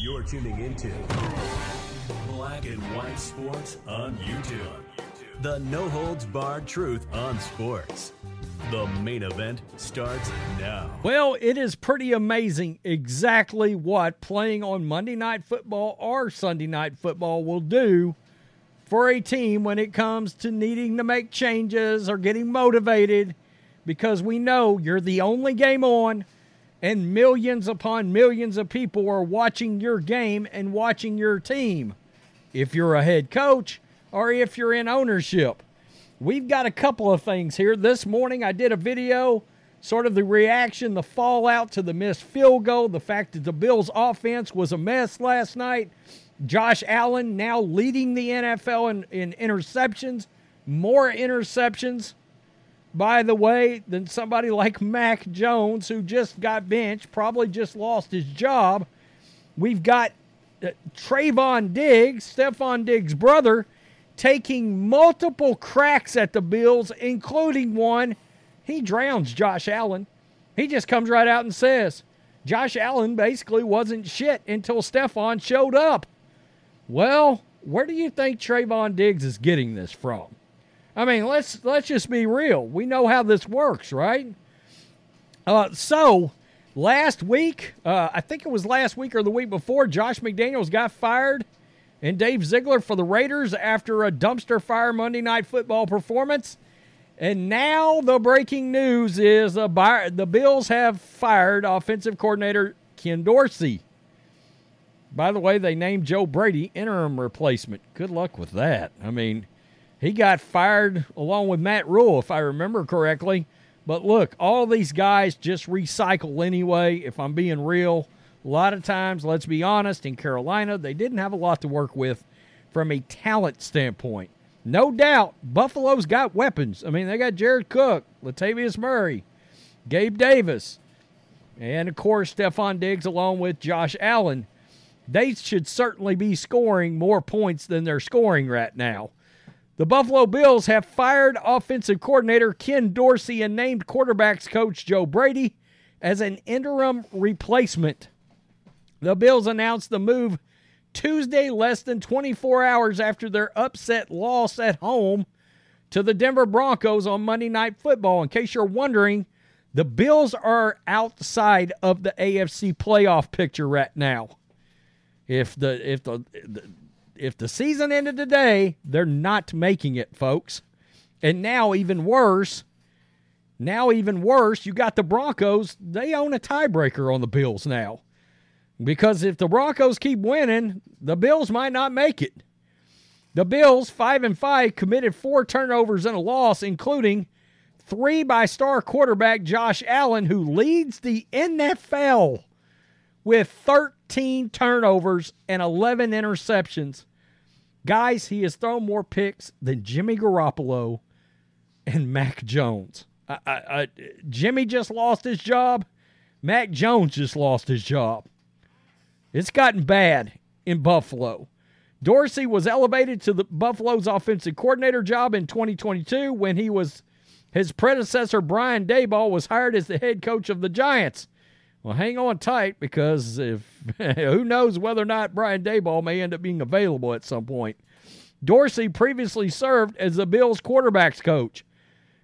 You're tuning into Black and White Sports on YouTube. The no holds barred truth on sports. The main event starts now. Well, it is pretty amazing exactly what playing on Monday Night Football or Sunday Night Football will do for a team when it comes to needing to make changes or getting motivated because we know you're the only game on and millions upon millions of people are watching your game and watching your team. If you're a head coach or if you're in ownership, we've got a couple of things here. This morning I did a video, sort of the reaction, the fallout to the missed field goal, the fact that the Bills' offense was a mess last night. Josh Allen now leading the NFL in, in interceptions, more interceptions, by the way, than somebody like Mac Jones, who just got benched, probably just lost his job. We've got uh, Trevon Diggs, Stefon Diggs' brother, taking multiple cracks at the Bills, including one. He drowns Josh Allen. He just comes right out and says, Josh Allen basically wasn't shit until Stefon showed up. Well, where do you think Trevon Diggs is getting this from? I mean, let's let's just be real. We know how this works, right? Uh, so last week, uh, I think it was last week or the week before, Josh McDaniels got fired, and Dave Ziegler for the Raiders after a dumpster fire Monday Night Football performance. And now the breaking news is the Bills have fired offensive coordinator Ken Dorsey. By the way, they named Joe Brady interim replacement. Good luck with that. I mean, he got fired along with Matt Rhule, if I remember correctly. But look, all these guys just recycle anyway, if I'm being real. A lot of times, let's be honest, in Carolina, they didn't have a lot to work with from a talent standpoint. No doubt, Buffalo's got weapons. I mean, they got Jared Cook, Latavius Murray, Gabe Davis, and of course, Stefon Diggs along with Josh Allen. They should certainly be scoring more points than they're scoring right now. The Buffalo Bills have fired offensive coordinator Ken Dorsey and named quarterbacks coach Joe Brady as an interim replacement. The Bills announced the move Tuesday, less than 24 hours after their upset loss at home to the Denver Broncos on Monday Night Football. In case you're wondering, the Bills are outside of the AFC playoff picture right now. If the if the, the if the season ended today, they're not making it, folks. And now, even worse, now even worse, you got the Broncos. They own a tiebreaker on the Bills now. Because if the Broncos keep winning, the Bills might not make it. The Bills, 5 and 5, committed four turnovers and a loss, including three by star quarterback Josh Allen, who leads the NFL with 13 turnovers and 11 interceptions. Guys, he has thrown more picks than Jimmy Garoppolo and Mac Jones. I, I, I, Jimmy just lost his job. Mac Jones just lost his job. It's gotten bad in Buffalo. Dorsey was elevated to the Buffalo's offensive coordinator job in 2022 when he was his predecessor Brian Daboll was hired as the head coach of the Giants. Well, hang on tight because if who knows whether or not Brian Daboll may end up being available at some point. Dorsey previously served as the Bills quarterbacks coach.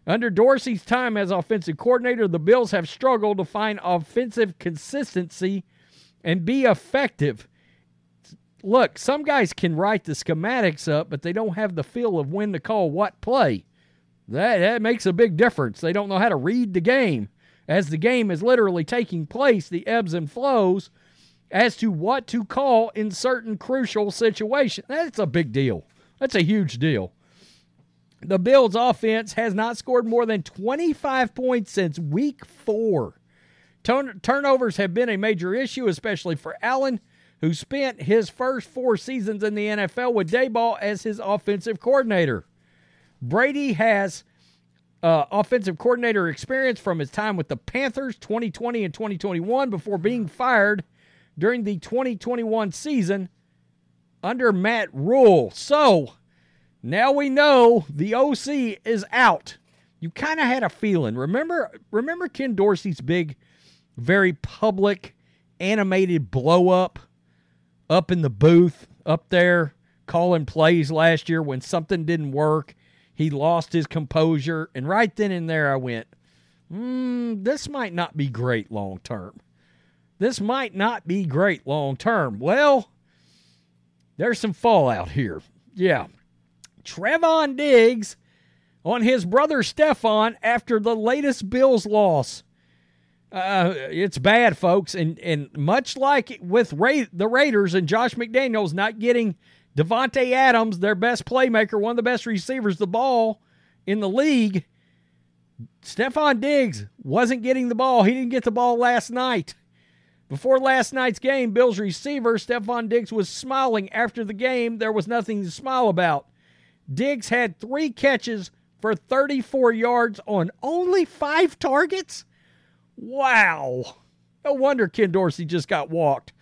Under Dorsey's time as offensive coordinator, the Bills have struggled to find offensive consistency and be effective. Look, some guys can write the schematics up, but they don't have the feel of when to call what play. That, that makes a big difference. They don't know how to read the game as the game is literally taking place, the ebbs and flows as to what to call in certain crucial situations. That's a big deal. That's a huge deal. The Bills' offense has not scored more than 25 points since week four. Turn- turnovers have been a major issue, especially for Allen, who spent his first four seasons in the NFL with Daboll as his offensive coordinator. Brady has uh, offensive coordinator experience from his time with the Panthers 2020 and 2021 before being fired during the 2021 season under Matt Rhule. So now we know the OC is out. You kind of had a feeling. Remember, remember Ken Dorsey's big, very public animated blow up up in the booth up there calling plays last year when something didn't work. He lost his composure. And right then and there, I went, mm, this might not be great long term. This might not be great long term. Well, there's some fallout here. Yeah. Trevon Diggs on his brother Stefon after the latest Bills loss. Uh, it's bad, folks, and and much like with Ra- the Raiders and Josh McDaniels not getting Davante Adams, their best playmaker, one of the best receivers, the ball in the league. Stefon Diggs wasn't getting the ball. He didn't get the ball last night. Before last night's game, Bills receiver Stefon Diggs was smiling after the game. There was nothing to smile about. Diggs had three catches for 34 yards on only five targets? Wow. No wonder Ken Dorsey just got walked.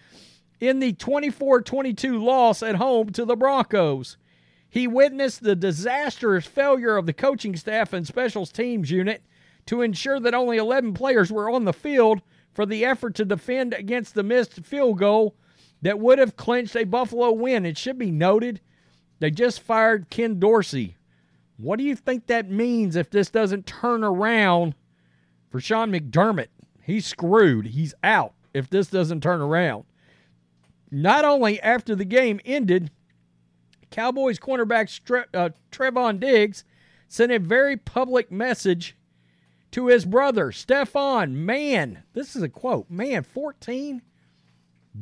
In the 24 22 loss at home to the Broncos, he witnessed the disastrous failure of the coaching staff and specials teams unit to ensure that only 11 players were on the field for the effort to defend against the missed field goal that would have clinched a Buffalo win. It should be noted they just fired Ken Dorsey. What do you think that means if this doesn't turn around for Sean McDermott? He's screwed. He's out if this doesn't turn around. Not only after the game ended, Cowboys cornerback uh, Trevon Diggs sent a very public message to his brother, Stefon. Man, this is a quote. Man, 14,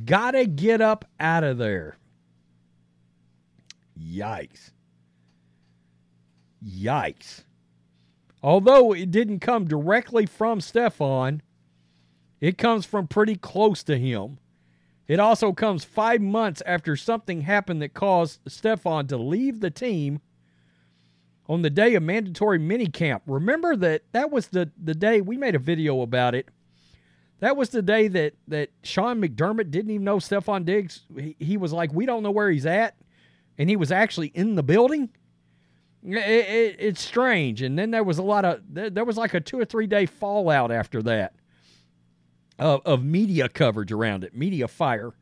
gotta get up out of there. Yikes. Yikes. Although it didn't come directly from Stefon, it comes from pretty close to him. It also comes five months after something happened that caused Stefon to leave the team on the day of mandatory minicamp. Remember that that was the, the day we made a video about it. That was the day that, that Sean McDermott didn't even know Stefon Diggs. He, he was like, we don't know where he's at. And he was actually in the building. It, it, it's strange. And then there was a lot of, there was like a two or three day fallout after that of, of media coverage around it, media fire.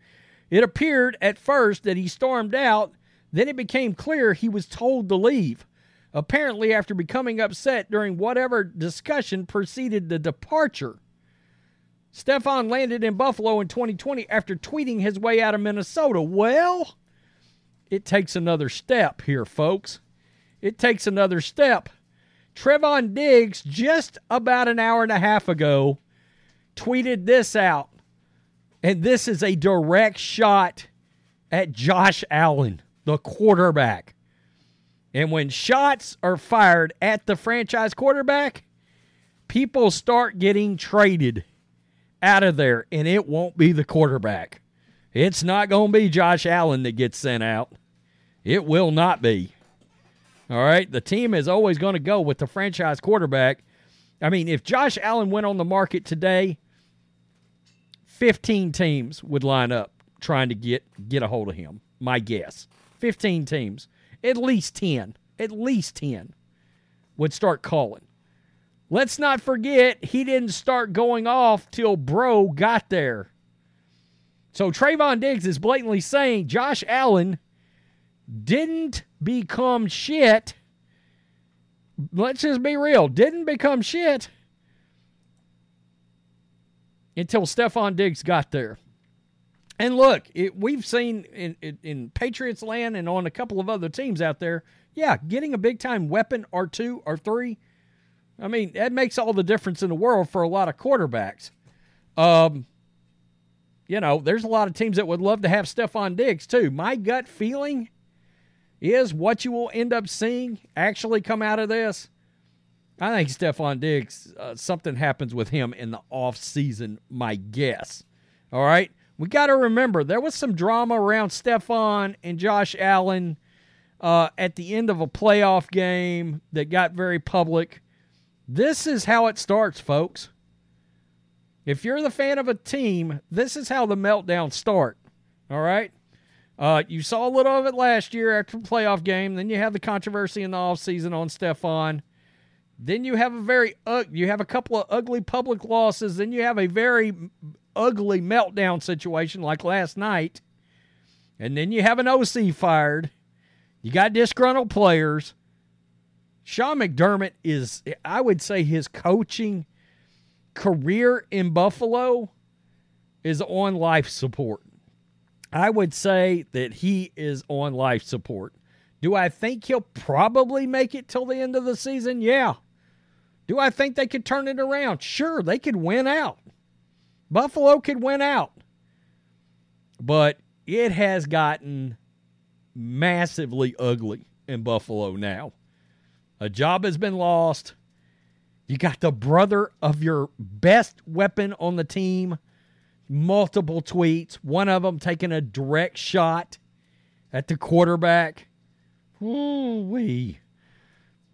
It appeared at first that he stormed out, then it became clear he was told to leave. Apparently, after becoming upset during whatever discussion preceded the departure. Stefon landed in Buffalo in 2020 after tweeting his way out of Minnesota. Well, it takes another step here, folks. It takes another step. Trevon Diggs, just about an hour and a half ago, tweeted this out. And this is a direct shot at Josh Allen, the quarterback. And when shots are fired at the franchise quarterback, people start getting traded out of there, and it won't be the quarterback. It's not going to be Josh Allen that gets sent out. It will not be. All right. The team is always going to go with the franchise quarterback. I mean, if Josh Allen went on the market today, 15 teams would line up trying to get get a hold of him. My guess. 15 teams. At least 10. At least 10 would start calling. Let's not forget he didn't start going off till Bro got there. So Trevon Diggs is blatantly saying Josh Allen didn't become shit. Let's just be real. Didn't become shit until Stefon Diggs got there. And look, it, we've seen in, in, in, Patriots land and on a couple of other teams out there, yeah, getting a big time weapon or two or three, I mean, that makes all the difference in the world for a lot of quarterbacks. Um, you know, there's a lot of teams that would love to have Stefon Diggs too. My gut feeling is what you will end up seeing actually come out of this I think Stefon Diggs, uh, something happens with him in the off season, my guess. All right. We got to remember there was some drama around Stefon and Josh Allen uh, at the end of a playoff game that got very public. This is how it starts, folks. If you're the fan of a team, this is how the meltdowns start. All right. Uh, you saw a little of it last year after the playoff game. Then you have the controversy in the offseason on Stefon. Then you have a very uh, you have a couple of ugly public losses. Then you have a very ugly meltdown situation like last night, and then you have an OC fired, you got disgruntled players. Sean McDermott is, I would say, his coaching career in Buffalo is on life support. I would say that he is on life support. Do I think he'll probably make it till the end of the season? Yeah. Do I think they could turn it around? Sure, they could win out. Buffalo could win out. But it has gotten massively ugly in Buffalo now. A job has been lost. You got the brother of your best weapon on the team, multiple tweets, one of them taking a direct shot at the quarterback. Ooh, wee.